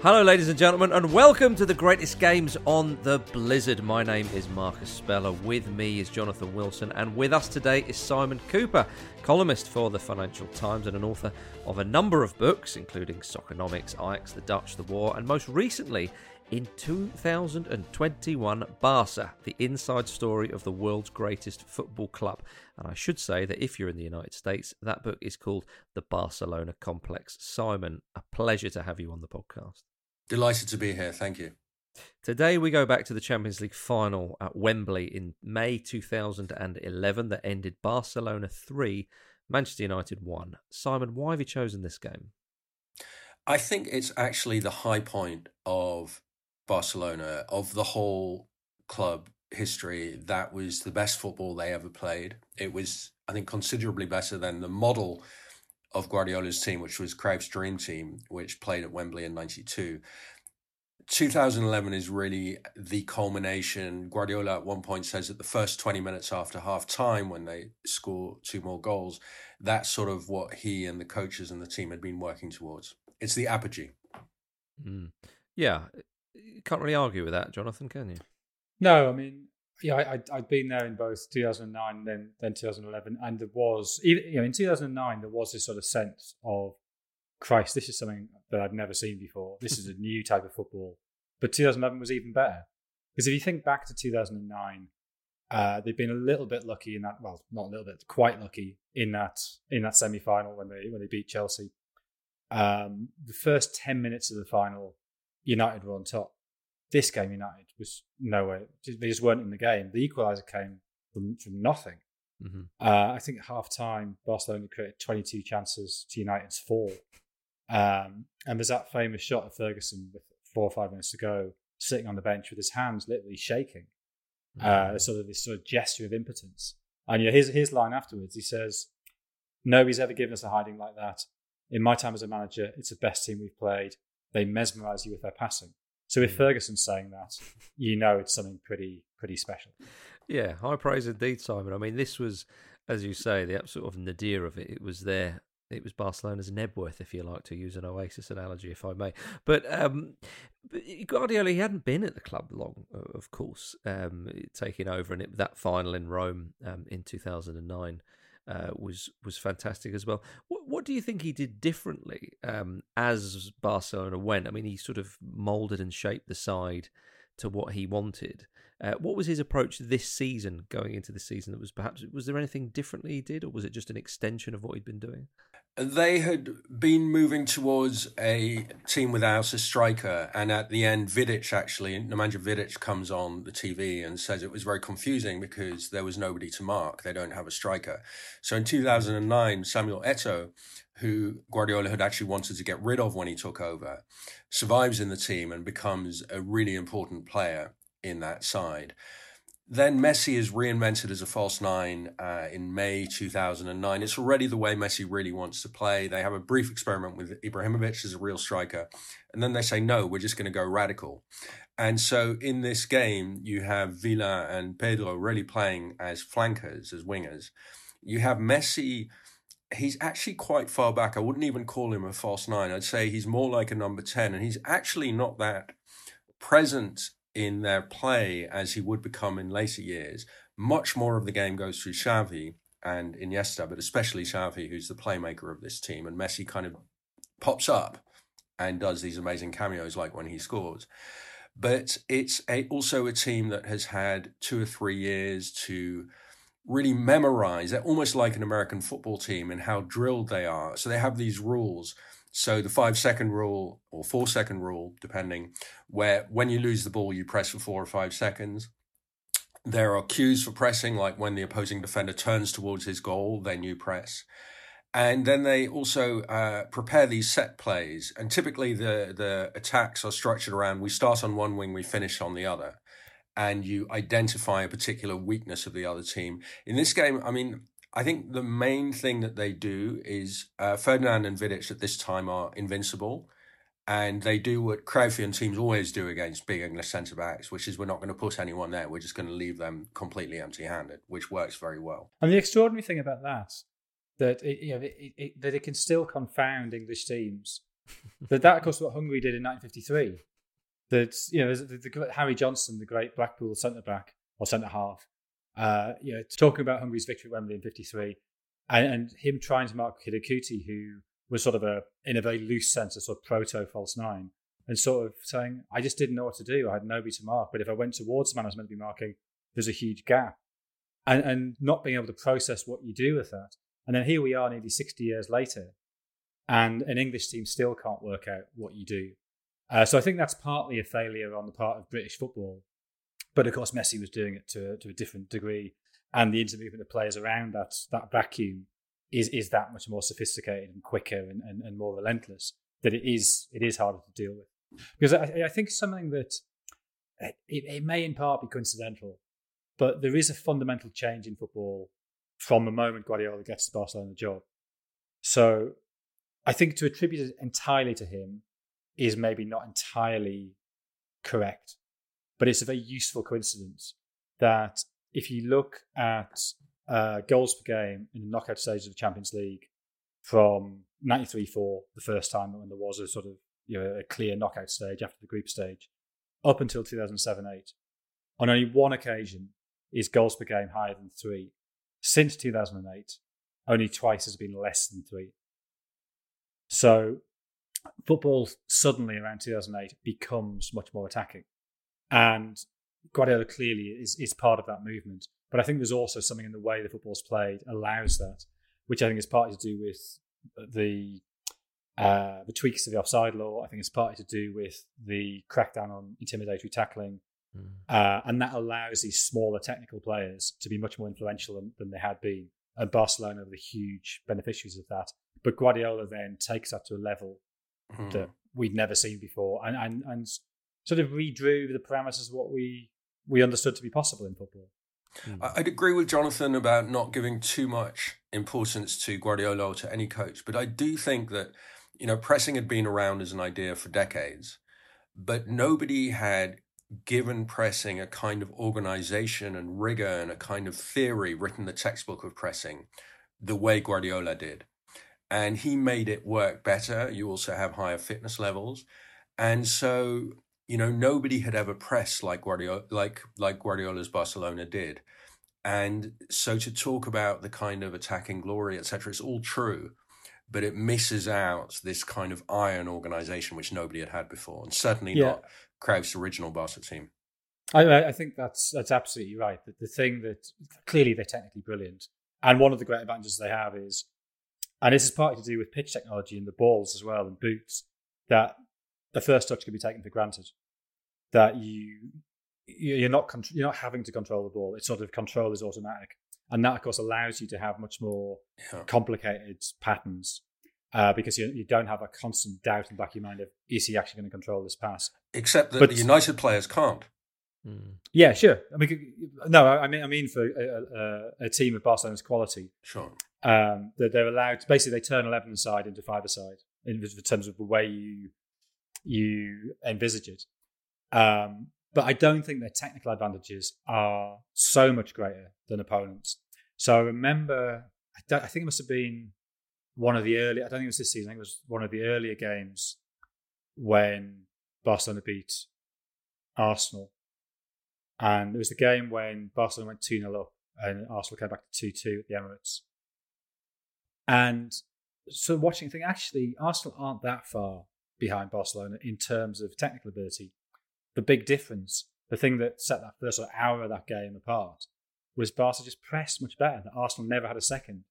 Hello, ladies and gentlemen, and welcome to the greatest games on the Blizzard. My name is Marcus Speller. With me is Jonathan Wilson, and with us today is Simon Kuper, columnist for the Financial Times and an author of a number of books, including Soccernomics, Ajax, The Dutch, The War, and most recently, in 2021, Barca, the inside story of the world's greatest football club. And I should say that if you're in the United States, that book is called The Barcelona Complex. Simon, a pleasure to have you on the podcast. Delighted to be here. Thank you. Today we go back to the Champions League final at Wembley in May 2011 that ended Barcelona 3, Manchester United 1. Simon, why have you chosen this game? I think it's actually the high point of Barcelona, of the whole club history. That was the best football they ever played. It was, I think, considerably better than the model of Guardiola's team, which was Cruyff's dream team, which played at Wembley in '92. 2011 is really the culmination. Guardiola at one point says that the first 20 minutes after half time, when they score two more goals, that's sort of what he and the coaches and the team had been working towards. It's the apogee. Mm. Yeah, you can't really argue with that, Jonathan, can you? No, I mean, yeah, I, I'd been there in both 2009 then then 2011, and there was you know in 2009 there was this sort of sense of Christ, this is something that I've never seen before. This is a new type of football. But 2011 was even better because if you think back to 2009, uh, they've been a little bit lucky in that. Well, not a little bit, quite lucky in that in that semi final when they when they beat Chelsea. Um, the first 10 minutes of the final, United were on top this game, United was nowhere. They just weren't in the game. The equaliser came from, from nothing. Mm-hmm. Uh, I think at half time, Barcelona created 22 chances to United's four. Um, and there's that famous shot of Ferguson with four or five minutes to go, sitting on the bench with his hands literally shaking, uh, mm-hmm. uh, sort of this sort of gesture of impotence. And yeah, his his line afterwards, he says, "Nobody's ever given us a hiding like that. In my time as a manager, it's the best team we've played. They mesmerise you with their passing. So with hmm. Ferguson's saying that, you know it's something pretty pretty special. Yeah, high praise indeed, Simon. I mean, this was, as you say, the absolute of nadir of it. It was there. It was Barcelona's Knebworth, if you like to use an Oasis analogy, if I may. But, um, but Guardiola, he hadn't been at the club long, of course, um, taking over, and it, that final in Rome um, in 2009 uh, was was fantastic as well. What, what do you think he did differently um, as Barcelona went? I mean, he sort of molded and shaped the side to what he wanted. Uh, what was his approach this season, going into the season? That was perhaps was there anything differently he did, or was it just an extension of what he'd been doing? They had been moving towards a team without a striker, and at the end, Vidic actually, Nemanja Vidic comes on the TV and says it was very confusing because there was nobody to mark. They don't have a striker. So in 2009, Samuel Eto'o, who Guardiola had actually wanted to get rid of when he took over, survives in the team and becomes a really important player in that side. Then Messi is reinvented as a false nine uh, in May 2009. It's already the way Messi really wants to play. They have a brief experiment with Ibrahimovic as a real striker. And then they say, no, we're just going to go radical. And so in this game, you have Villa and Pedro really playing as flankers, as wingers. You have Messi. He's actually quite far back. I wouldn't even call him a false nine. I'd say he's more like a number 10. And he's actually not that present in their play as he would become in later years. Much more of the game goes through Xavi and Iniesta, but especially Xavi, who's the playmaker of this team. And Messi kind of pops up and does these amazing cameos like when he scores. But it's a, also a team that has had two or three years to really memorize. They're almost like an American football team in how drilled they are. So they have these rules so the five second rule or four second rule, depending, where when you lose the ball, you press for four or five seconds. There are cues for pressing, like when the opposing defender turns towards his goal, then you press. And then they also uh, prepare these set plays. And typically the, the attacks are structured around we start on one wing, we finish on the other. And you identify a particular weakness of the other team. In this game, I mean, I think the main thing that they do is uh, Ferdinand and Vidic at this time are invincible. And they do what Cruyffian teams always do against big English centre backs, which is we're not going to put anyone there. We're just going to leave them completely empty handed, which works very well. And the extraordinary thing about that, that it, you know, it, it, that it can still confound English teams that that of course what Hungary did in 1953. That you know, the, the, Harry Johnston, the great Blackpool centre back or centre half, uh, you know, talking about Hungary's victory at Wembley in '53, and, and, him trying to mark Hidegkuti, who was sort of a, in a very loose sense, a sort of proto false nine, and sort of saying, I just didn't know what to do. I had nobody to mark, but if I went towards the man I was meant to be marking, there's a huge gap, and and not being able to process what you do with that. And then here we are, nearly 60 years later, and an English team still can't work out what you do. Uh, so I think that's partly a failure on the part of British football. But of course, Messi was doing it to, to a different degree, and the intermovement of players around that that vacuum is is that much more sophisticated and quicker and, and, and more relentless that it is it is harder to deal with. Because I, I think something that eh, it, it may in part be coincidental, but there is a fundamental change in football from the moment Guardiola gets the Barcelona the job. So I think to attribute it entirely to him is maybe not entirely correct, but it's a very useful coincidence that if you look at uh, goals per game in the knockout stages of the Champions League from 93-4, the first time when there was a sort of you know a clear knockout stage after the group stage, up until 2007-8, on only one occasion is goals per game higher than three. Since 2008, only twice has been less than three. So football suddenly around 2008 becomes much more attacking. And Guardiola clearly is, is part of that movement. But I think there's also something in the way the football's played allows that, which I think is partly to do with the uh, the tweaks to the offside law. I think it's partly to do with the crackdown on intimidatory tackling. Mm. Uh, and that allows these smaller technical players to be much more influential than, than they had been. And Barcelona are the huge beneficiaries of that. But Guardiola then takes that to a level mm. that we'd never seen before, and, and and sort of redrew the parameters of what we we understood to be possible in football. I'd agree with Jonathan about not giving too much importance to Guardiola or to any coach, but I do think that you know pressing had been around as an idea for decades, but nobody had given pressing a kind of organization and rigor and a kind of theory written the textbook of pressing the way Guardiola did and he made it work better. You also have higher fitness levels, and so you know nobody had ever pressed like Guardiola, like like Guardiola's Barcelona did, and so to talk about the kind of attacking glory, etc., it's all true, but it misses out this kind of iron organization which nobody had had before, and certainly yeah. not Cruyff's original Barca team. I, I think that's that's absolutely right. That the thing that clearly they're technically brilliant, and one of the great advantages they have is and this is partly to do with pitch technology and the balls as well and boots that the first touch can be taken for granted. That you you're not you're not having to control the ball. It's sort of control is automatic, and that of course allows you to have much more yeah. complicated patterns uh, because you, you don't have a constant doubt in the back of your mind of is he actually going to control this pass? Except that but, the United players can't. Hmm. Yeah, sure. I mean, no, I mean, I mean for a, a, a team of Barcelona's quality, sure um, that they're allowed. To, basically, they turn eleven side into five side in, in terms of the way you you envisage it. Um, but I don't think their technical advantages are so much greater than opponents. So I remember, I, I, think it must have been one of the early. I don't think it was this season. I think it was one of the earlier games when Barcelona beat Arsenal, and it was the game when Barcelona went two 0 up and Arsenal came back to two two at the Emirates. And so watching, think actually Arsenal aren't that far behind Barcelona in terms of technical ability. The big difference, the thing that set that first sort of hour of that game apart, was Barca just pressed much better. That Arsenal never had a second,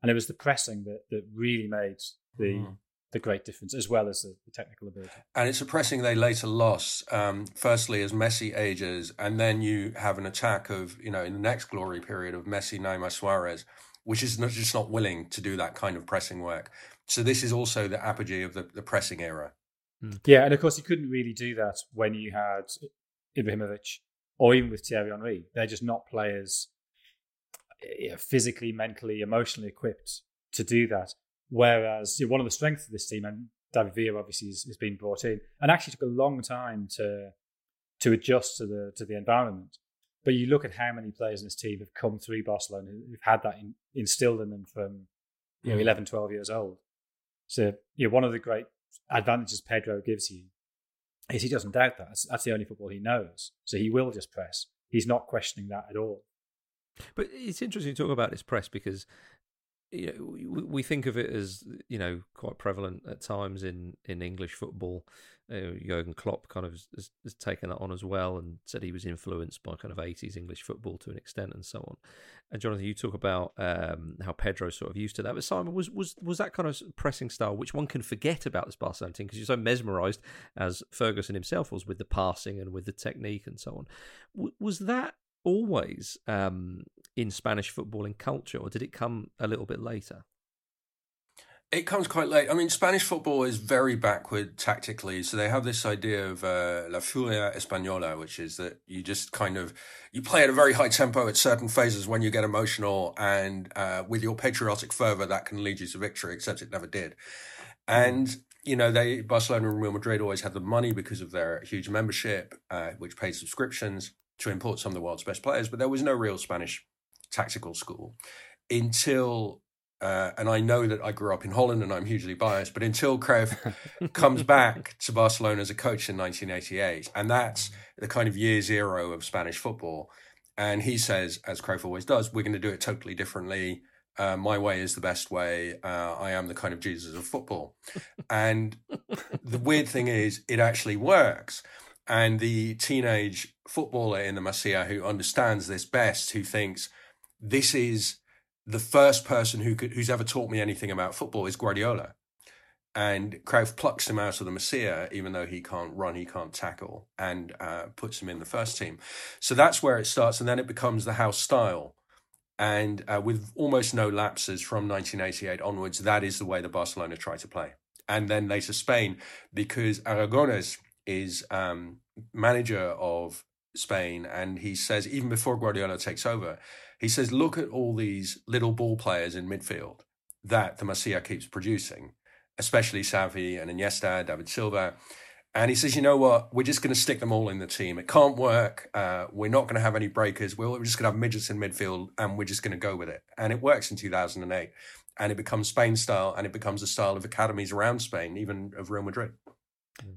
and it was the pressing that that really made the mm. the great difference, as well as the, the, technical ability. And it's a pressing they later lost. Um, firstly, as Messi ages, and then you have an attack of you know in the next glory period of Messi, Neymar, Suarez which is not, just not willing to do that kind of pressing work. So this is also the apogee of the, the pressing era. Hmm. Yeah, and of course you couldn't really do that when you had Ibrahimovic or even with Thierry Henry. They're just not players eh, physically, mentally, emotionally equipped to do that. Whereas you know, one of the strengths of this team, and David Villa obviously has, has been brought in, and actually took a long time to to adjust to the to the environment. But you look at how many players in this team have come through Barcelona who've had that in, instilled in them from you know mm. 11, 12 years old. So you know, one of the great advantages Pedro gives you is he doesn't doubt that. That's, that's the only football he knows. So he will just press. He's not questioning that at all. But it's interesting to talk about this press because you know, we think of it as you know quite prevalent at times in, in English football. Uh, Jurgen Klopp kind of has, has, taken that on as well and said he was influenced by kind of 80s English football to an extent and so on. And Jonathan, you talk about um, how Pedro sort of used to that, but Simon was was was that kind of pressing style which one can forget about this Barcelona team because you're so mesmerised as Ferguson himself was with the passing and with the technique and so on. W- was that always um, in Spanish footballing culture, or did it come a little bit later? It comes quite late. I mean, Spanish football is very backward tactically. So they have this idea of uh, la furia española, which is that you just kind of you play at a very high tempo at certain phases when you get emotional, and uh, with your patriotic fervor, that can lead you to victory. Except it never did. And you know, they Barcelona and Real Madrid always had the money because of their huge membership, uh, which paid subscriptions to import some of the world's best players. But there was no real Spanish tactical school until uh, and I know that I grew up in Holland and I'm hugely biased, but until Cruyff comes back to Barcelona as a coach in 1988, and that's the kind of year zero of Spanish football. And he says, as Cruyff always does, we're going to do it totally differently. Uh, my way is the best way. Uh, I am the kind of Jesus of football. and the weird thing is, it actually works. And the teenage footballer in the Masia who understands this best, who thinks this is the first person who could, who's ever taught me anything about football is Guardiola. And Cruyff plucks him out of the Masia, even though he can't run, he can't tackle, and uh, puts him in the first team. So that's where it starts, and then it becomes the house style. And uh, with almost no lapses from 1988 onwards, that is the way the Barcelona try to play. And then later Spain, because Aragones is um, manager of Spain, and he says even before Guardiola takes over, he says, look at all these little ball players in midfield that the Masia keeps producing, especially Xavi and Iniesta, David Silva. And he says, you know what? We're just going to stick them all in the team. It can't work. Uh, we're not going to have any breakers. We're just going to have midgets in midfield and we're just going to go with it. And it works in 2008. And it becomes Spain style and it becomes a style of academies around Spain, even of Real Madrid.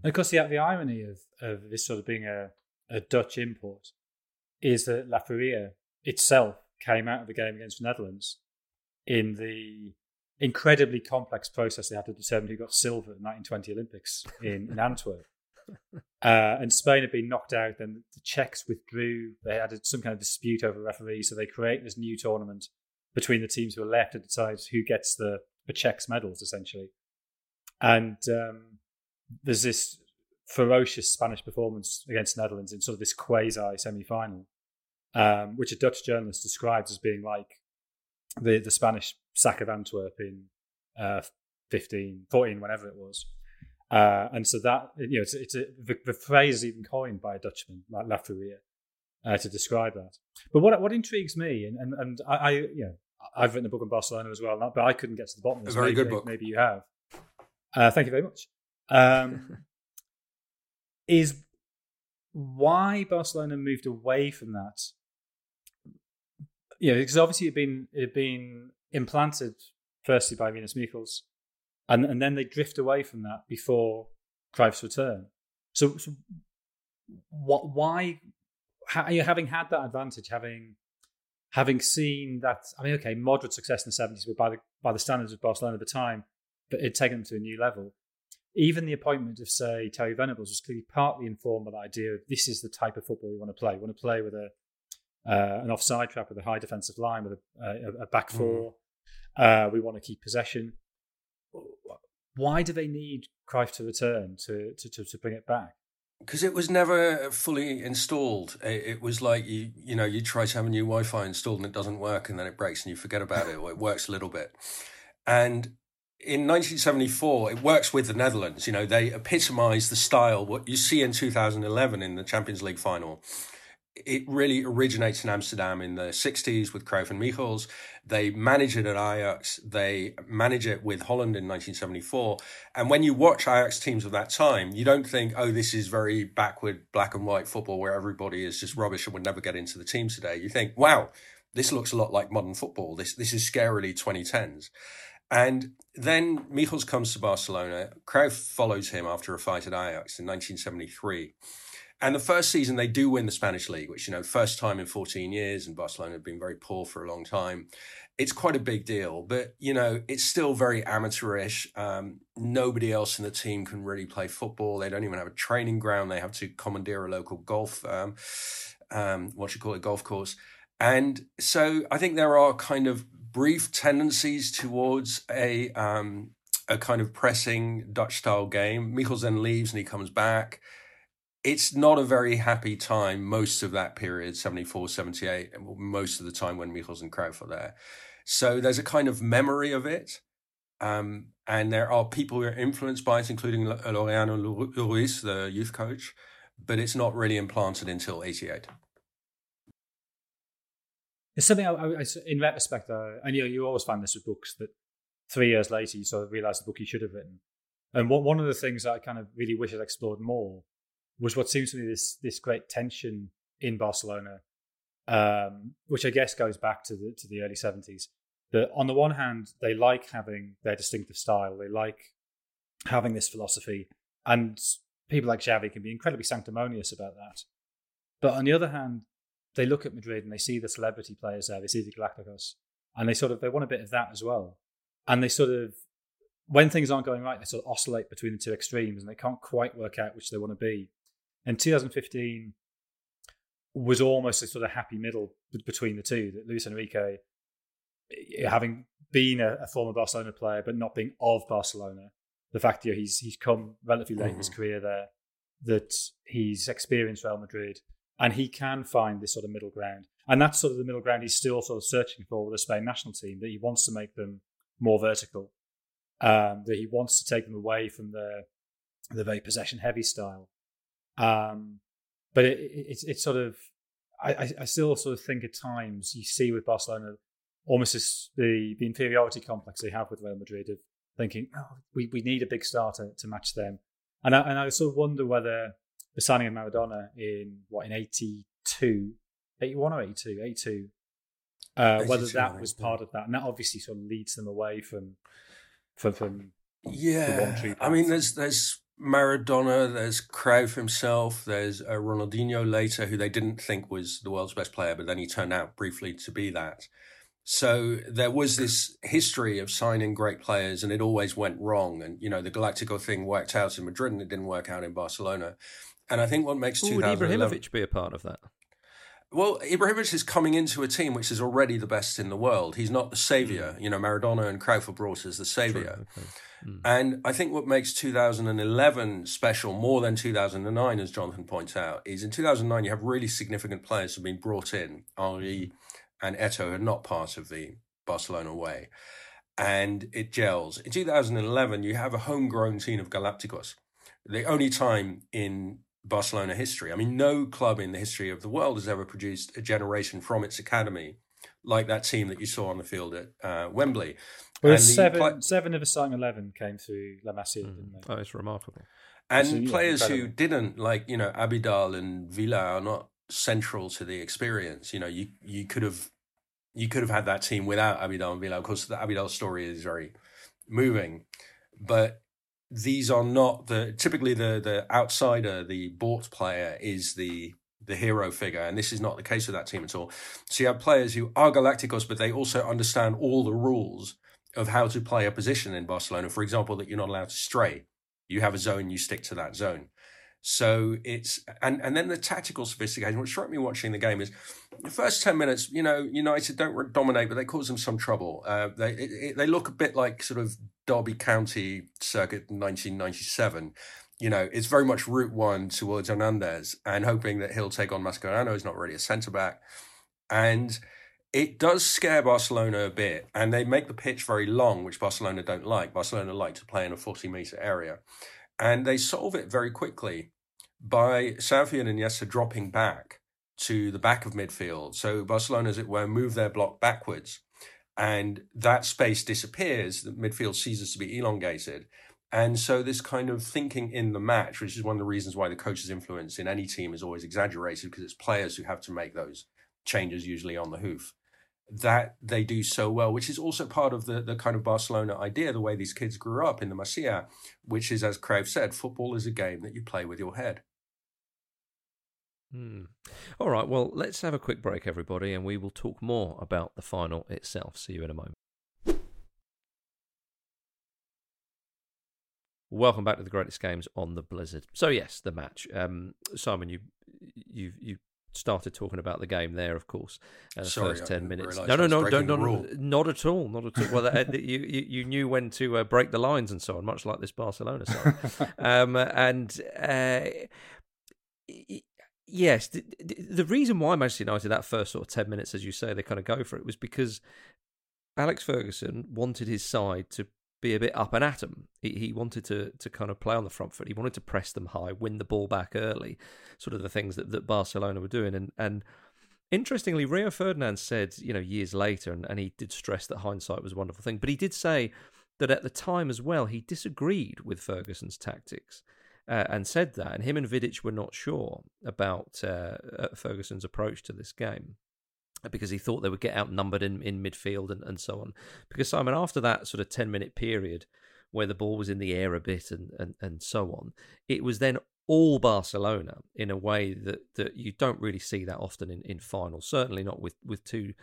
Of course, the, the irony of, of this sort of being a, a Dutch import is that La Furia itself came out of the game against the Netherlands in the incredibly complex process they had to determine who got silver at the 1920 Olympics in, in Antwerp. Uh, and Spain had been knocked out, then the Czechs withdrew. They had some kind of dispute over referees, so they create this new tournament between the teams who are left to decide who gets the, the Czechs medals, essentially. And um, there's this ferocious Spanish performance against the Netherlands in sort of this quasi semi final um, which a Dutch journalist describes as being like the, the Spanish sack of Antwerp in uh, 15, 14, whenever it was. Uh, and so that, you know, it's, it's a, the, the, phrase is even coined by a Dutchman, like La Furia, uh, to describe that. But what what intrigues me, and, and, and I, I, you know, I've written a book on Barcelona as well, but I couldn't get to the bottom of this. A very maybe, good book. Maybe you have. Uh, thank you very much. Um, is why Barcelona moved away from that yeah, because obviously it had been it had been implanted firstly by Rinus Michels, and and then they drift away from that before Cruyff's return. So, so what? Why? How, you having had that advantage, having having seen that? I mean, okay, moderate success in the seventies, but by the by the standards of Barcelona at the time, but it taken them to a new level. Even the appointment of, say, Terry Venables was clearly partly informed by the idea of this is the type of football we want to play. We want to play with a uh, an offside trap with a high defensive line with a, a, a back mm. four. Mm. Uh, we want to keep possession. Why do they need Cruyff to return to, to, to, to bring it back? Because it was never fully installed. It, it, was like you you know you try to have a new Wi-Fi installed and it doesn't work, and then it breaks and you forget about it, or it works a little bit. And in 1974, it works with the Netherlands. You know, they epitomize the style what you see in 2011 in the Champions League final it really originates in Amsterdam in the 60s with Cruyff and Michels. They manage it at Ajax. They manage it with Holland in 1974. And when you watch Ajax teams of that time, you don't think, oh, this is very backward black and white football where everybody is just rubbish and would never get into the team today. You think, wow, this looks a lot like modern football. This, this is scarily 2010s. And then Michels comes to Barcelona. Cruyff follows him after a fight at Ajax in 1973. And the first season, they do win the Spanish league, which, you know, first time in 14 years, and Barcelona have been very poor for a long time. It's quite a big deal, but, you know, it's still very amateurish. Um, nobody else in the team can really play football. They don't even have a training ground. They have to commandeer a local golf, um, um, what you call it, golf course. And so I think there are kind of brief tendencies towards a um, a kind of pressing Dutch style game. Michels then leaves and he comes back it's not a very happy time most of that period 74 78 most of the time when michels and Cruyff are there. So there's a kind of memory of it um, and there are people who are influenced by it including Laureano Ruiz the youth coach but it's not really implanted until 88 it's something I, I, in retrospect uh, and you, you always find this with books that three years later you sort of realize the book you should have written. And one of the things that I kind of really wish I'd explored more was what seems to be this this great tension in Barcelona, um, which I guess goes back to the to the early seventies. That on the one hand, they like having their distinctive style, they like having this philosophy, and people like Xavi can be incredibly sanctimonious about that. But on the other hand, they look at Madrid and they see the celebrity players there, they see the Galacticos, and they sort of they want a bit of that as well. And they sort of when things aren't going right, they sort of oscillate between the two extremes and they can't quite work out which they want to be. And 2015 was almost a sort of happy middle between the two. That Luis Enrique, eh, having been a, a, former Barcelona player but not being of Barcelona, the fact that he's he's come relatively late mm-hmm. in his mm-hmm. career there, that he's experienced Real Madrid, and he can find this sort of middle ground. And that's sort of the middle ground he's still sort of searching for with the Spain national team. That he wants to make them more vertical, um, that he wants to take them away from the the very possession heavy style um, but it, it, it's it's sort of I, I still sort of think at times you see with Barcelona almost this, the the inferiority complex they have with Real Madrid of thinking oh, we we need a big starter to match them, and I, and I sort of wonder whether the signing of Maradona in what in 82, 81 or 82, 82, uh, whether that was part of that, and that obviously sort of leads them away from from from yeah. I mean, there's there's Maradona, there's Cruyff himself, there's uh, Ronaldinho later, who they didn't think was the world's best player, but then he turned out briefly to be that. So there was this history of signing great players, and it always went wrong. And you know, the Galactico thing worked out in Madrid, and it didn't work out in Barcelona. And I think what makes Ooh, would Ibrahimovic be a part of that? Well, Ibrahimovic is coming into a team which is already the best in the world. He's not the savior. Mm. You know, Maradona and Cruyff were brought as the savior. Okay. Mm. And I think what makes 2011 special more than 2009, as Jonathan points out, is in 2009 you have really significant players who have been brought in. Henry and Eto'o are not part of the Barcelona way. And it gels. In 2011, you have a homegrown team of Galacticos. The only time in Barcelona history. I mean, no club in the history of the world has ever produced a generation from its academy like that team that you saw on the field at uh, Wembley. Well, seven, play- seven of the starting 11 came through La Masia, mm. didn't they? Oh, it's remarkable. And so, yeah, players incredible. who didn't, like, you know, Abidal and Villa are not central to the experience. You know, you, you could have you could have had that team without Abidal and Villa. Of course, the Abidal story is very moving, but these are not the typically the the outsider, the bought player is the the hero figure, and this is not the case with that team at all. So you have players who are Galacticos, but they also understand all the rules of how to play a position in Barcelona. For example, that you're not allowed to stray. You have a zone, you stick to that zone. So it's and and then the tactical sophistication. What struck me watching the game is the first ten minutes. You know, United don't dominate, but they cause them some trouble. Uh, they it, it, they look a bit like sort of Derby County circuit 1997. You know, it's very much route one towards Hernandez and hoping that he'll take on Mascherano. He's not really a centre back, and it does scare Barcelona a bit, and they make the pitch very long, which Barcelona don't like. Barcelona like to play in a 40 meter area. And they solve it very quickly by Xavi and Iniesta dropping back to the back of midfield. So Barcelona, as it were, move their block backwards. And that space disappears. The midfield ceases to be elongated. And so this kind of thinking in the match, which is one of the reasons why the coach's influence in any team is always exaggerated, because it's players who have to make those changes usually on the hoof. that they do so well, which is also part of the, the kind of Barcelona idea, the way these kids grew up in the Masia, which is, as Cruyff said, football is a game that you play with your head. Hmm. All right, well, let's have a quick break, everybody, and we will talk more about the final itself. See you in a moment. Welcome back to the greatest games on the Blizzard. So yes, the match. Um, Simon, you you you started talking about the game there, of course, uh, the Sorry, first ten minutes. No, no, no, don't, the no, not at all, not at all. Well, uh, you, you you knew when to uh, break the lines and so on, much like this Barcelona side. um, and uh, yes, the, the reason why Manchester United that first sort of ten minutes, as you say, they kind of go for it was because Alex Ferguson wanted his side to be a bit up and at 'em. He, he wanted to to kind of play on the front foot. He wanted to press them high, win the ball back early, sort of the things that, that Barcelona were doing. And and interestingly, Rio Ferdinand said, you know, years later, and, and he did stress that hindsight was a wonderful thing, but he did say that at the time as well, he disagreed with Ferguson's tactics. Uh, and said that, and him and Vidic were not sure about uh, uh, Ferguson's approach to this game because he thought they would get outnumbered in, in midfield and, and so on. Because Simon, after that sort of 10 minute period where the ball was in the air a bit and, and, and so on, it was then all Barcelona in a way that, that you don't really see that often in, in finals. Certainly not with, with two,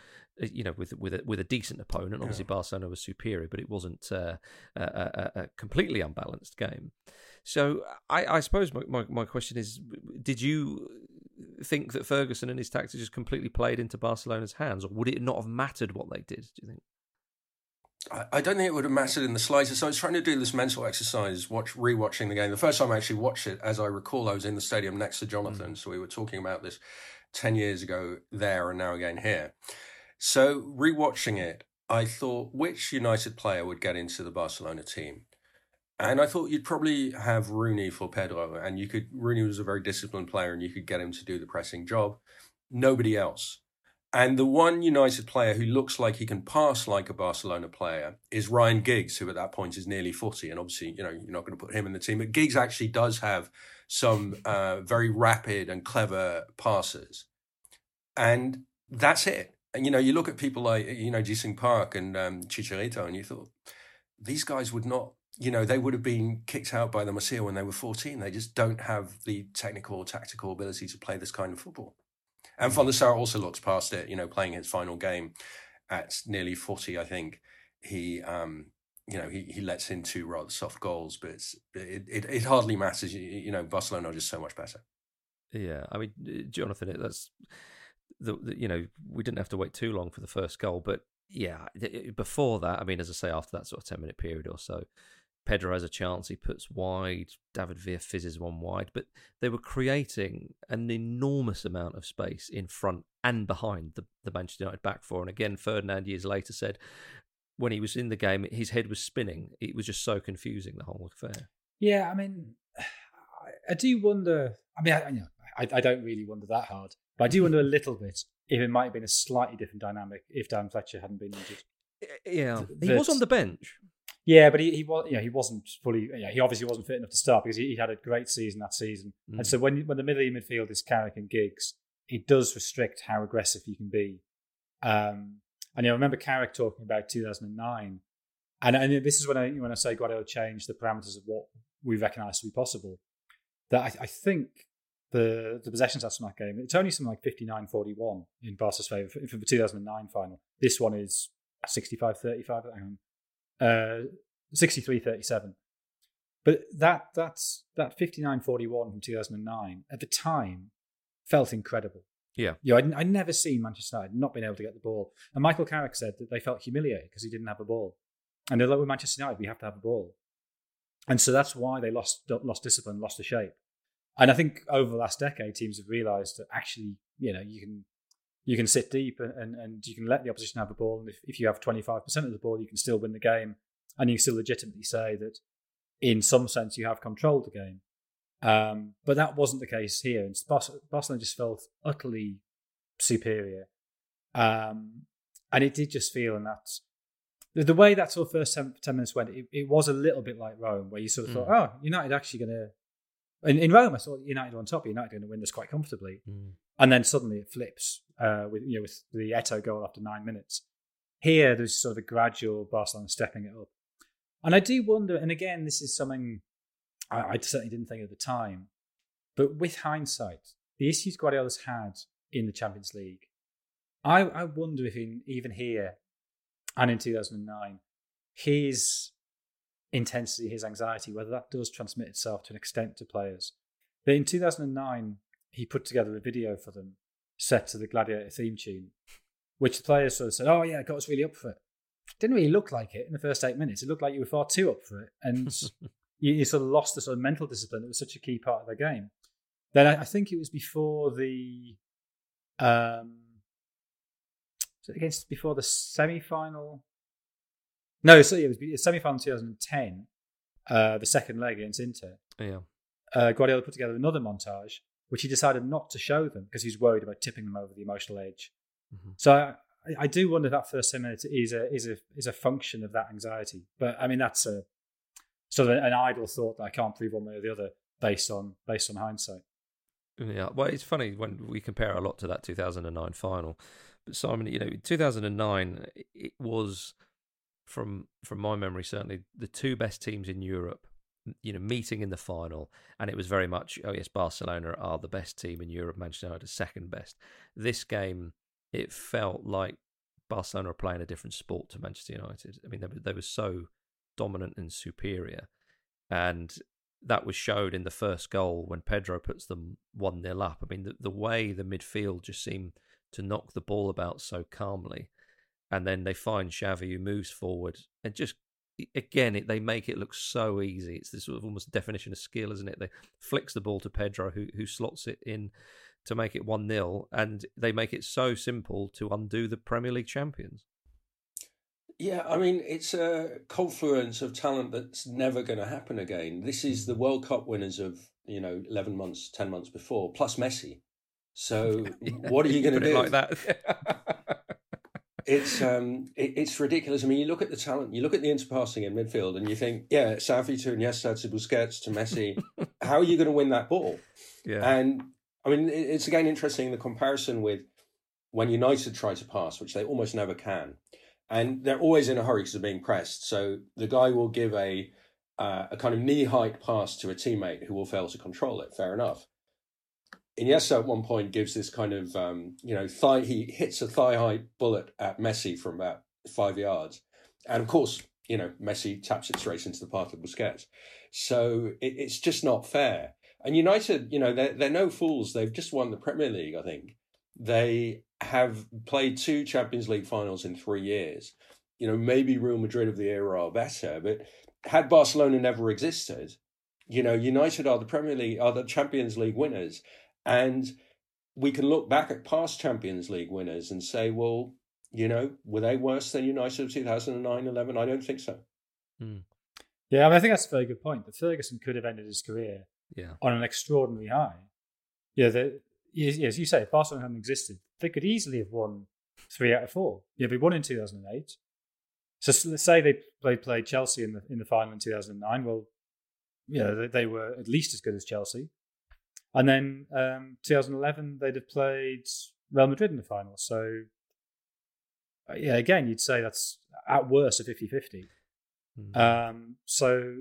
uh, you know, with with a, with a decent opponent. Obviously, Barcelona was superior, but it wasn't uh, a, a, a completely unbalanced game. So I, I suppose my, my, my question is, did you think that Ferguson and his tactics just completely played into Barcelona's hands, or would it not have mattered what they did? Do you think? I, don't think it would have mattered in the slightest. So I was trying to do this mental exercise, watch rewatching the game. The first time I actually watched it, as I recall, I was in the stadium next to Jonathan. Mm. So we were talking about this 10 years ago there and now again here. So rewatching it, I thought which United player would get into the Barcelona team? And I thought you'd probably have Rooney for Pedro, and you could Rooney was a very disciplined player, and you could get him to do the pressing job. Nobody else. And the one United player who looks like he can pass like a Barcelona player is Ryan Giggs, who at that point is nearly 40. And obviously, you know, you're not going to put him in the team. But Giggs actually does have some uh, very rapid and clever passes. And that's it. And, you know, you look at people like, you know, Jisung Park and um, Chicharito, and you thought, these guys would not, you know, they would have been kicked out by the Masia when they were 14. They just don't have the technical or tactical ability to play this kind of football. And Van der Sar also looks past it, you know, playing his final game at nearly 40, I think. He, um, you know, he, he lets in two rather soft goals, but it's, it, it, it hardly matters. You, you know, Barcelona are just so much better. Yeah, I mean, uh, Jonathan, that's the, the you know we didn't have to wait too long for the first goal, but yeah, before that, I mean, as I say, after that sort of ten minute period or so, Pedro has a chance. He puts wide. David Villa fizzes one wide, but they were creating an enormous amount of space in front and behind the, the Manchester United back four. And again, Ferdinand years later said when he was in the game, his head was spinning. It was just so confusing the whole affair. Yeah, I mean, I, do wonder. I mean, I, you know, I, I don't really wonder that hard, but I do wonder a little bit if it might have been a slightly different dynamic if Dan Fletcher hadn't been injured. Yeah, he was on the bench. Yeah, but he, he was, you know, he wasn't fully. Yeah, he obviously wasn't fit enough to start because he, he had a great season that season. Mm. And so when when the middle of the midfield is Carrick and Giggs, it does restrict how aggressive you can be. Um, and I remember Carrick talking about 2009, and and this is when I when I say Guardiola changed the parameters of what we recognise to be possible. That I, I think the the possession stats from that game it's only something like 59-41 in Barca's favour for, for the 2009 final. This one is 65-35. Uh, 63-37. But that that's that 59-41 from 2009 at the time felt incredible. Yeah. You know, I'd, I'd never seen Manchester United not being able to get the ball. And Michael Carrick said that they felt humiliated because he didn't have a ball. And they're like, with Manchester United, we have to have a ball. And so that's why they lost lost discipline, lost the shape. And I think over the last decade, teams have realised that actually, you know, you can you can sit deep and, and, and you can let the opposition have the ball. And if, if you have 25% of the ball, you can still win the game. And you can still legitimately say that in some sense you have controlled the game. Um, but that wasn't the case here. And Bar- Barcelona just felt utterly superior. Um, and it did just feel, and that's the, the way that sort of first 10, 10 minutes went, it, it was a little bit like Rome, where you sort of thought, oh, United actually going to In, in Rome, I thought United on top. United going to win this quite comfortably, Mm. And then suddenly it flips uh, with you know with the Eto'o goal after nine minutes. Here, there's sort of a gradual Barcelona stepping it up, and I do wonder. And again, this is something I, I certainly didn't think at the time, but with hindsight, the issues Guardiola's had in the Champions League, I, I wonder if in even here and in 2009, his intensity, his anxiety, whether that does transmit itself to an extent to players. That in 2009, he put together a video for them set to the Gladiator theme tune, which the players sort of said, Oh, yeah, got us really up for it. Didn't really look like it in the first eight minutes. It looked like you were far too up for it. And you, you sort of lost the sort of mental discipline that was such a key part of the game. Then I, I think it was before the um against before the semi final. No, so yeah, it was the semi final 2010, uh, the second leg against Inter. Yeah. Uh, Guardiola put together another montage, which he decided not to show them because he's worried about tipping them over the emotional edge. Mhm. So I, I do wonder if that first 10 minutes is a is a is a function of that anxiety. But I mean that's a sort of an idle thought that I can't prove one way or the other based on based on hindsight. Yeah, well, it's funny when we compare a lot to that 2009 final. But Simon, you know, 2009 it was from from my memory certainly the two best teams in Europe, you know, meeting in the final, and it was very much oh yes, Barcelona are the best team in Europe, Manchester United is second best. This game, it felt like Barcelona playing a different sport to Manchester United. I mean, they were, they were so dominant and superior, and that was showed in the first goal when Pedro puts them 1 0 up. I mean, the, the way the midfield just seemed to knock the ball about so calmly. And then they find Xavi who moves forward and just, again, it, they make it look so easy. It's this sort of almost definition of skill, isn't it? They flicks the ball to Pedro who, who slots it in to make it 1 0. And they make it so simple to undo the Premier League champions. Yeah, I mean, it's a confluence of talent that's never going to happen again. This is the World Cup winners of, you know, 11 months, 10 months before, plus Messi. So what are you going to do? like that? It's um, it, it's ridiculous. I mean, you look at the talent, you look at the interpassing in midfield, and you think, yeah, Xavi to Iniesta to Busquets to Messi. how are you going to win that ball? yeah. And I mean, it- it's again interesting the comparison with when United try to pass, which they almost never can, and they're always in a hurry because they're being pressed. So the guy will give a uh, a kind of knee height pass to a teammate who will fail to control it. Fair enough. Iniesta at one point gives this kind of um, you know thigh. He hits a thigh high bullet at Messi from about five yards, and of course you know Messi taps it straight into the path of Busquets. So it, it's just not fair. And United, you know, they're, they're no fools. They've just won the Premier League, I think. They have played two Champions League finals in three years. You know, maybe Real Madrid of the era are better, but had Barcelona never existed, you know, United are the Premier League, are the Champions League winners. And we can look back at past Champions League winners and say, well, you know, were they worse than United of 2009 11? I don't think so. Hmm. Yeah, I, mean, I think that's a very good point. That Ferguson could have ended his career yeah. on an extraordinary high. Yeah, the, as you say, if Barcelona hadn't existed, they could easily have won three out of four. Yeah, they won in 2008. So let's say they played, played Chelsea in the in the final in 2009. Well, yeah, they, they were at least as good as Chelsea. And then um, 2011, they'd have played Real Madrid in the final. So, uh, yeah, again, you'd say that's at worst a 50 50. Mm. Um, so,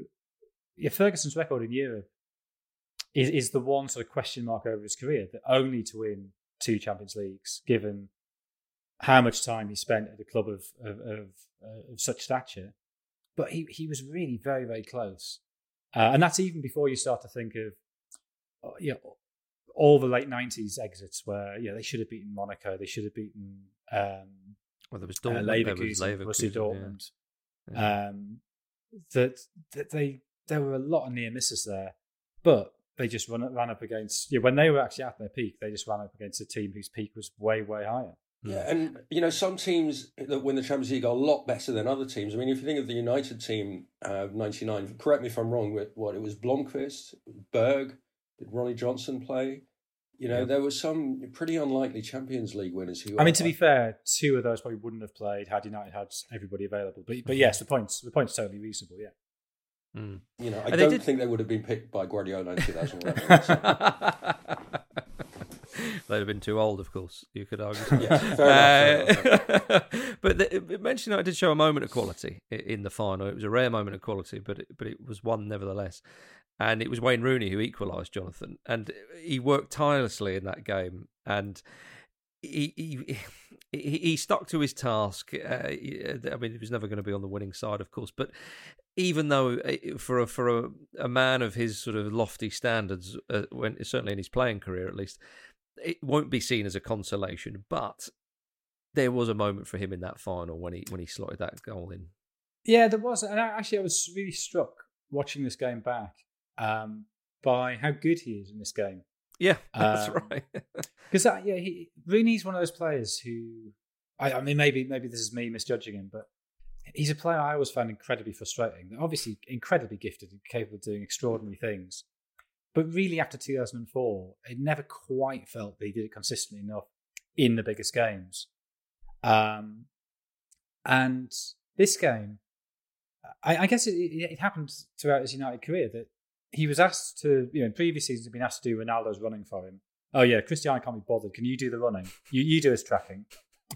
yeah, Ferguson's record in Europe is, is the one sort of question mark over his career that only to win two Champions Leagues, given how much time he spent at a club of of, of, uh, of such stature. But he, he was really very, very close. Uh, and that's even before you start to think of you know, all the late 90s exits where yeah, they should have beaten Monaco, they should have beaten um, well, there was uh, Dortmund, there was Leverkusen, Dortmund. yeah. Yeah. Um, that, that they there were a lot of near misses there, but they just run, ran up against yeah when they were actually at their peak, they just ran up against a team whose peak was way way higher. Yeah, and you know some teams that win the Champions League are a lot better than other teams. I mean, if you think of the United team uh, '99, correct me if I'm wrong. With what it was, Blomqvist, Berg, did Ronnie Johnson play? You know, Yeah. there were some pretty unlikely Champions League winners who. I mean, to be fair, two of those probably wouldn't have played had United had everybody available. But but yes, the points the points totally reasonable. Yeah. Mm. You know, I And don't did- think they would have been picked by Guardiola in 2011. They'd have been too old, of course. You could argue. Yeah, fair enough, Uh, but the, it- Manchester United did show a moment of quality in the final. It was a rare moment of quality, but it, but it was one nevertheless. And it was Wayne Rooney who equalised Jonathan, and he worked tirelessly in that game. And he he he, he stuck to his task. Uh, I mean, he was never going to be on the winning side, of course, but even though uh, for a, for a, a man of his sort of lofty standards, uh, when certainly in his playing career at least, it won't be seen as a consolation. But there was a moment for him in that final when he when he slotted that goal in. Yeah, there was, and actually, I was really struck watching this game back um, by how good he is in this game. Yeah, that's Um, right. Because yeah, he, Rooney's one of those players who, I, I mean, maybe maybe this is me misjudging him, but he's a player I always found incredibly frustrating. Obviously, incredibly gifted and capable of doing extraordinary things, but really after 2004, it never quite felt that he did it consistently enough in the biggest games. Um, and this game, I, I guess it, it, it happened throughout his United career that he was asked to, you know, in previous seasons, he'd been asked to do Ronaldo's running for him. Oh yeah, Cristiano can't be bothered. Can you do the running? You you do his tracking,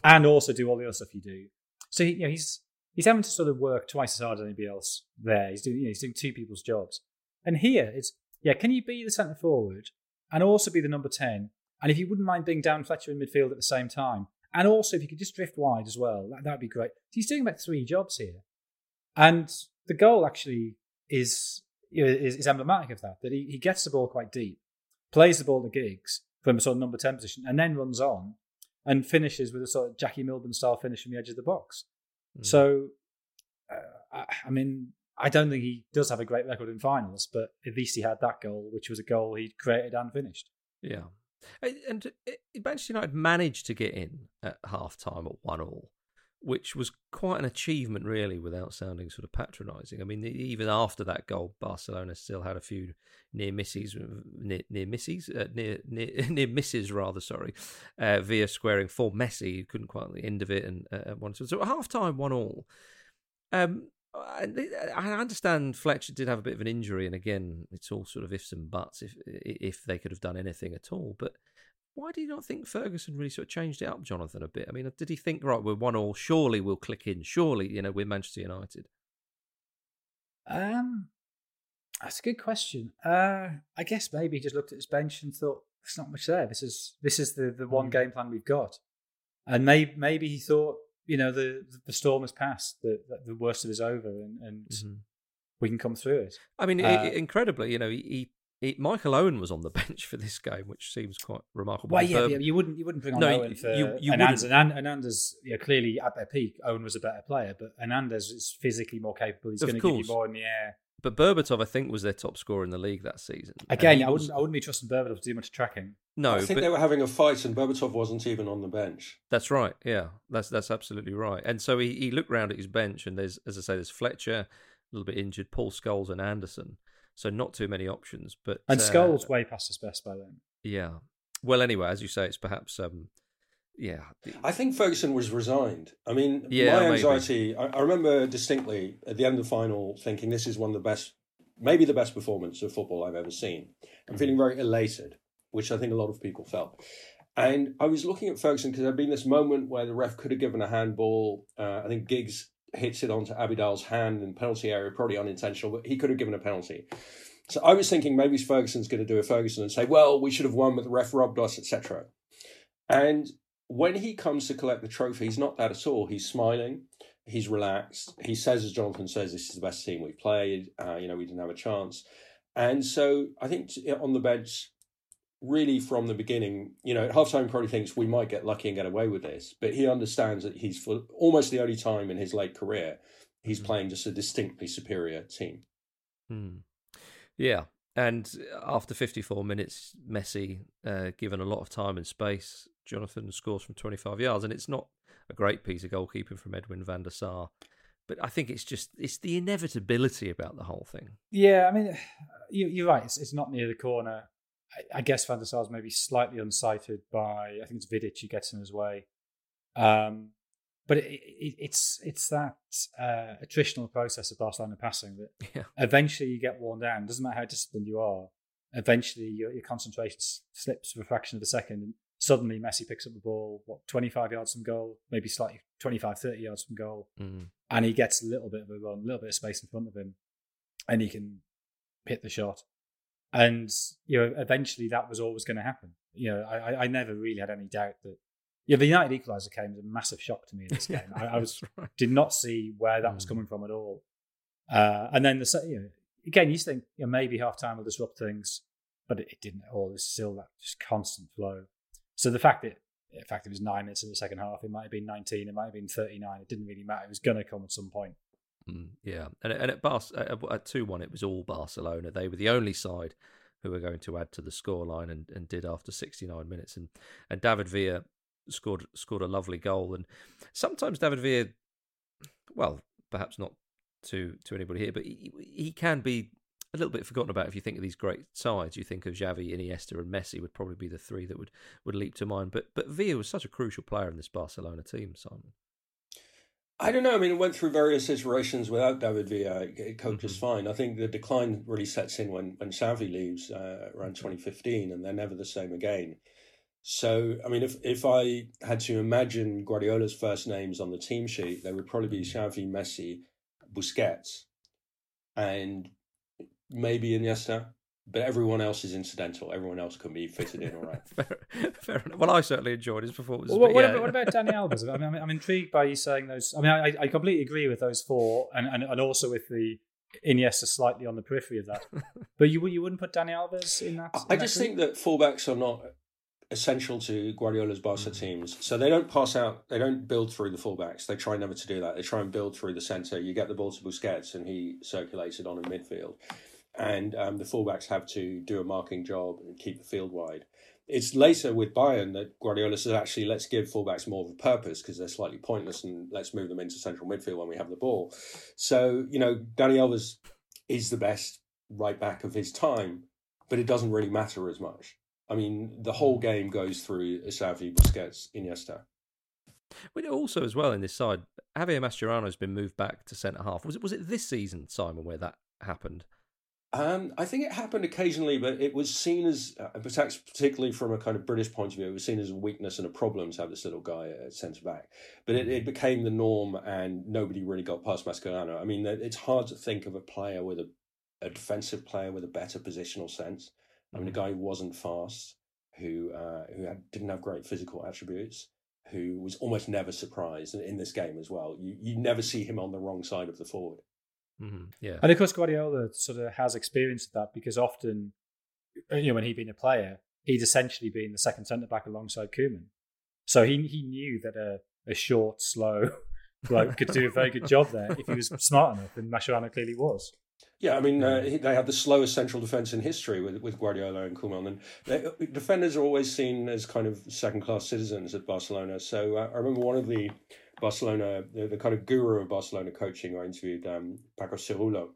and also do all the other stuff you do. So you know, he's he's having to sort of work twice as hard as anybody else there. He's doing you know, he's doing two people's jobs. And here it's yeah, can you be the centre forward and also be the number ten? And if you wouldn't mind being Darren Fletcher in midfield at the same time, and also if you could just drift wide as well, that that'd be great. So He's doing about three jobs here, and the goal actually is is, is emblematic of that. That he, he gets the ball quite deep, plays the ball to Giggs from a sort of number 10 position, and then runs on and finishes with a sort of Jackie Milburn style finish from the edge of the box. Mm. So, uh, I, I mean, I don't think he does have a great record in finals, but at least he had that goal, which was a goal he'd created and finished. Yeah. And- it- Manchester United managed to get in at half time at 1 all, which was quite an achievement, really, without sounding sort of patronising. I mean, even after that goal, Barcelona still had a few near misses, near, near misses, uh, near, near, near misses, rather, sorry, uh, Villa squaring for Messi, who couldn't quite the end of it. And uh, one, so at half time, 1 all. Um, I understand Fletcher did have a bit of an injury, and again, it's all sort of ifs and buts if if they could have done anything at all. But why do you not think Ferguson really sort of changed it up, Jonathan, a bit? I mean, did he think right, we're one all, surely we'll click in, surely you know we're Manchester United? Um, that's a good question. Uh, I guess maybe he just looked at his bench and thought, "There's not much there. This is this is the the one Mm. game plan we've got." And maybe maybe he thought, you know, the the storm has passed, the the worst of it is over, and, and Mm-hmm. we can come through it. I mean, Uh, incredibly, you know, he, he, he Michael Owen was on the bench for this game, which seems quite remarkable. Well, yeah, Berb- but um, you wouldn't you wouldn't bring on No, Owen for you- you Hernandez. wouldn't. Hernan- yeah, clearly at their peak, Owen was a better player, but Hernandez is physically more capable. He's going to give you more in the air. but Berbatov, I think, was their top scorer in the league that season. Again, he I wouldn't I wouldn't be trusting Berbatov to do much tracking. No, I think but they were having a fight, and Berbatov wasn't even on the bench. That's right. Yeah, that's that's absolutely right. And so he, he looked round at his bench, and there's, as I say, there's Fletcher, a little bit injured, Paul Scholes, and Anderson. So not too many options. But And uh, way past his best by then. yeah. Well, anyway, as you say, it's perhaps um, yeah, I think Ferguson was resigned. I mean, Yeah, my anxiety, I, I remember distinctly at the end of the final thinking this is one of the best, maybe the best performance of football I've ever seen. I'm feeling very elated, which I think a lot of people felt. And I was looking at Ferguson because there'd been this moment where the ref could have given a handball. Uh, I think Giggs hits it onto Abidal's hand in penalty area, probably unintentional, but he could have given a penalty. So I was thinking maybe Ferguson's going to do a Ferguson and say, well, we should have won, but the ref robbed us, etc. And when he comes to collect the trophy, he's not that at all. He's smiling, he's relaxed. He says, as Jonathan says, this is the best team we've played. Uh, you know, we didn't have a chance. And so I think on the bench, really from the beginning, you know, at halftime probably thinks we might get lucky and get away with this, but he understands that he's for almost the only time in his late career he's playing just a distinctly superior team. Hmm. Yeah, and after 54 minutes, Messi, uh, given a lot of time and space, Jonathan scores from 25 yards, and it's not a great piece of goalkeeping from Edwin van der Sar, but I think it's just it's the inevitability about the whole thing. Yeah, I mean, you, you're right. It's, it's not near the corner. I, guess Van der Sar's maybe slightly unsighted by, I think it's Vidic who gets in his way. Um, but it, it, it's it's that uh, attritional process of Barcelona passing that Yeah. eventually you get worn down. Doesn't matter how disciplined you are. Eventually, your, your concentration slips for a fraction of a second, and suddenly Messi picks up the ball, what, 25 yards from goal, maybe slightly 25, 30 yards from goal, Mm. and he gets a little bit of a run, a little bit of space in front of him, and he can hit the shot. And you know, eventually that was always going to happen. You know, I, I- never really had any doubt that. Yeah, the United equaliser came as a massive shock to me in this game. I, I was right. did not see where that was Mm. coming from at all. Uh, and then the you know, again, you think you know, maybe half time will disrupt things, but it, it didn't at all. It's still that just constant flow. So the fact that in fact it was nine minutes in the second half, it might have been nineteen, it might have been thirty nine. It didn't really matter. It was going to come at some point. Mm, yeah, and and at Bar- at two one, it was all Barcelona. They were the only side who were going to add to the scoreline, and, and did after sixty nine minutes. And and David Villa scored scored a lovely goal. And sometimes David Villa, well, perhaps not to to anybody here, but he, he can be a little bit forgotten about if you think of these great sides. You think of Xavi, Iniesta, and Messi would probably be the three that would would leap to mind. But but Villa was such a crucial player in this Barcelona team, Simon. I don't know. I mean, it went through various iterations without David Villa. It- It coped just Mhm. fine. I think the decline really sets in when when Xavi leaves uh, around 2015, and they're never the same again. So, I mean, if if I had to imagine Guardiola's first names on the team sheet, they would probably be Xavi, Messi, Busquets, and maybe Iniesta. But everyone else is incidental. Everyone else can be fitted in all right. fair, fair enough. Well, I certainly enjoyed his performance. Well, what, what yeah. about, what about Dani Alves? I mean, I'm, I'm intrigued by you saying those. I mean, I, I completely agree with those four, and, and, and also with the Iniesta slightly on the periphery of that. But you you wouldn't put Dani Alves in that? I in that just group? think that fullbacks are not essential to Guardiola's Barca mm. teams. So they don't pass out, they don't build through the fullbacks. They try never to do that. They try and build through the centre. You get the ball to Busquets and he circulates it on in midfield. And um, the fullbacks have to do a marking job and keep the field wide. It's later with Bayern that Guardiola says, actually, let's give fullbacks more of a purpose because they're slightly pointless and let's move them into central midfield when we have the ball. So, you know, Dani Alves is the best right back of his time, but it doesn't really matter as much. I mean, the whole game goes through Xavi, Busquets, Iniesta. But also, as well, in this side, Javier Mascherano has been moved back to centre half. Was it was it this season, Simon, where that happened? Um, I think it happened occasionally, but it was seen as, uh, perhaps particularly from a kind of British point of view, it was seen as a weakness and a problem to have this little guy at centre back. But it, it became the norm, and nobody really got past Mascherano. I mean, it's hard to think of a player with a, a defensive player with a better positional sense. I mean, a guy who wasn't fast, who uh, who had, didn't have great physical attributes, who was almost never surprised in, in this game as well. You you never see him on the wrong side of the forward. Mm-hmm. Yeah, And of course, Guardiola sort of has experienced that because often, you know, when he'd been a player, he'd essentially been the second centre back alongside Koeman. So he he knew that a, a short, slow bloke could do a very good job there if he was smart enough, and Mascherano clearly was. Yeah, I mean, uh, they had the slowest central defence in history with, with Guardiola and Koeman. And they, defenders are always seen as kind of second class citizens at Barcelona. So uh, I remember one of the Barcelona, the, the kind of guru of Barcelona coaching, I interviewed um, Paco Seirul·lo.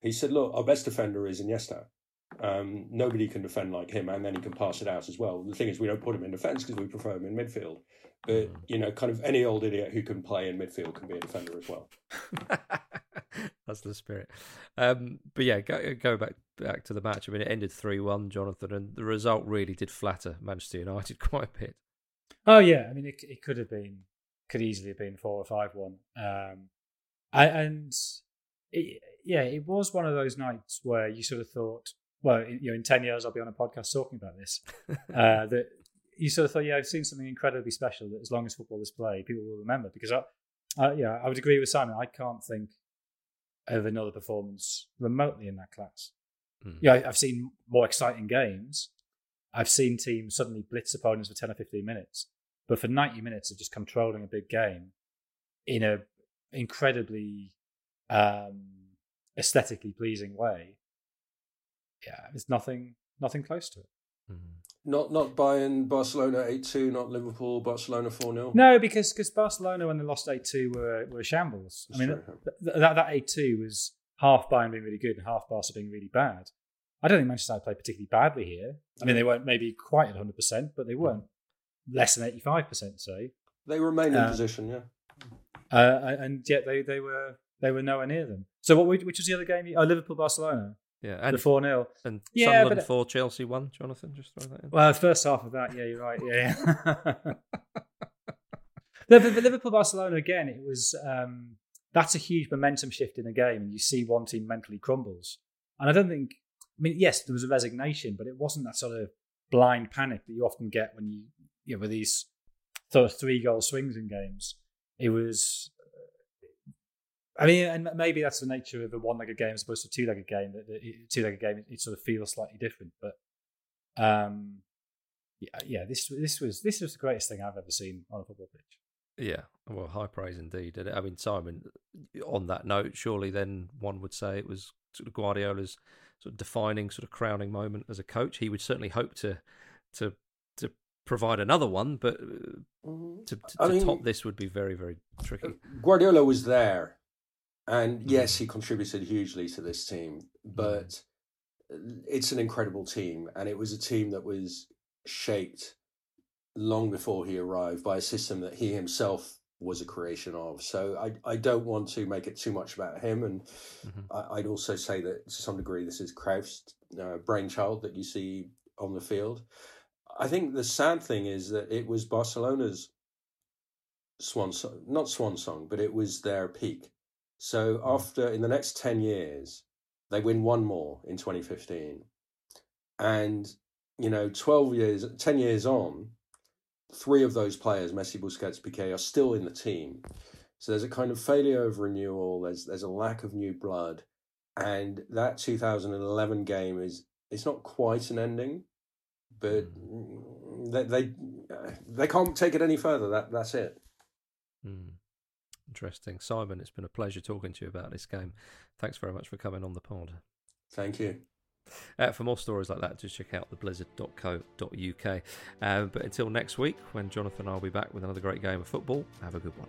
He said, Look, our best defender is Iniesta. Um, nobody can defend like him, and then he can pass it out as well. The thing is, we don't put him in defence because we prefer him in midfield. But, you know, kind of any old idiot who can play in midfield can be a defender as well. that's the spirit. Um, but yeah, go, go back back to the match. I mean, it ended three one, Jonathan, and the result really did flatter Manchester United quite a bit. Oh yeah, I mean, it it could have been, could easily have been four or five one. Um, I- and it, yeah, it was one of those nights where you sort of thought, well, in, you know, in ten years I'll be on a podcast talking about this. uh, that you sort of thought, yeah, I've seen something incredibly special that as long as football is played, people will remember. Because I, uh, yeah, I would agree with Simon. I can't think of another performance remotely in that class. Mm. Yeah, I- I've seen more exciting games. I've seen teams suddenly blitz opponents for ten or fifteen minutes, but for ninety minutes of just controlling a big game in a incredibly um, aesthetically pleasing way. Yeah, there's nothing nothing close to it. Mhm. Not not Bayern, Barcelona 8 2, not Liverpool, Barcelona 4 0. No, because because Barcelona when they lost eight two were were shambles. I mean true. th- th- that that eight two was half Bayern being really good and half Barca being really bad. I don't think Manchester United played particularly badly here. I mean they weren't maybe quite at hundred percent, but they weren't less than eighty five percent. Say They remain in Uh, position, yeah. uh, and yet they, they were they were nowhere near them. So what? Which was the other game? Oh, Liverpool Barcelona. Yeah, the and four 0 and Yeah, Sunderland but- four, Chelsea one. Jonathan, just throw that in. Well, first half of that, yeah, you're right. Yeah. yeah. the, the, the Liverpool Barcelona again. It was um, that's a huge momentum shift in the game, and you see one team mentally crumbles. And I don't think. I mean, yes, there was a resignation, but it wasn't that sort of blind panic that you often get when you you know with these sort of three goal swings in games. It was. I mean, and maybe that's the nature of a one-legged game as opposed to a two-legged game. That two-legged game, it sort of feels slightly different. But um, yeah, yeah, this this was this was the greatest thing I've ever seen on a football pitch. Yeah, well, high praise indeed. And I mean, Simon, on that note, surely then one would say it was sort of Guardiola's sort of defining, sort of crowning moment as a coach. He would certainly hope to to provide another one, but uh, to, to, to mean- top this would be very, very tricky. Guardiola was there, and yes, he contributed hugely to this team, but it's an incredible team, and it was a team that was shaped long before he arrived by a system that he himself was a creation of. So I, I don't want to make it too much about him, and Mhm. I, I'd also say that to some degree this is Cruyff's uh, brainchild that you see on the field. I think the sad thing is that it was Barcelona's swan song, not swan song, but it was their peak. So hmm. after in the next ten years, they win one more in 2015, and you know, 12 years, 10 years on, three of those players, Messi, Busquets, Piqué, are still in the team. So there's a kind of failure of renewal. There's there's a lack of new blood, and that 2011 game is it's not quite an ending, but they they they can't take it any further. That that's it. Hmm. Interesting. Simon, it's been a pleasure talking to you about this game. Thanks very much for coming on the pod. Thank you. Uh, for more stories like that, just check out theblizzard.co.uk. Um, but until next week, when Jonathan and I will be back with another great game of football, have a good one.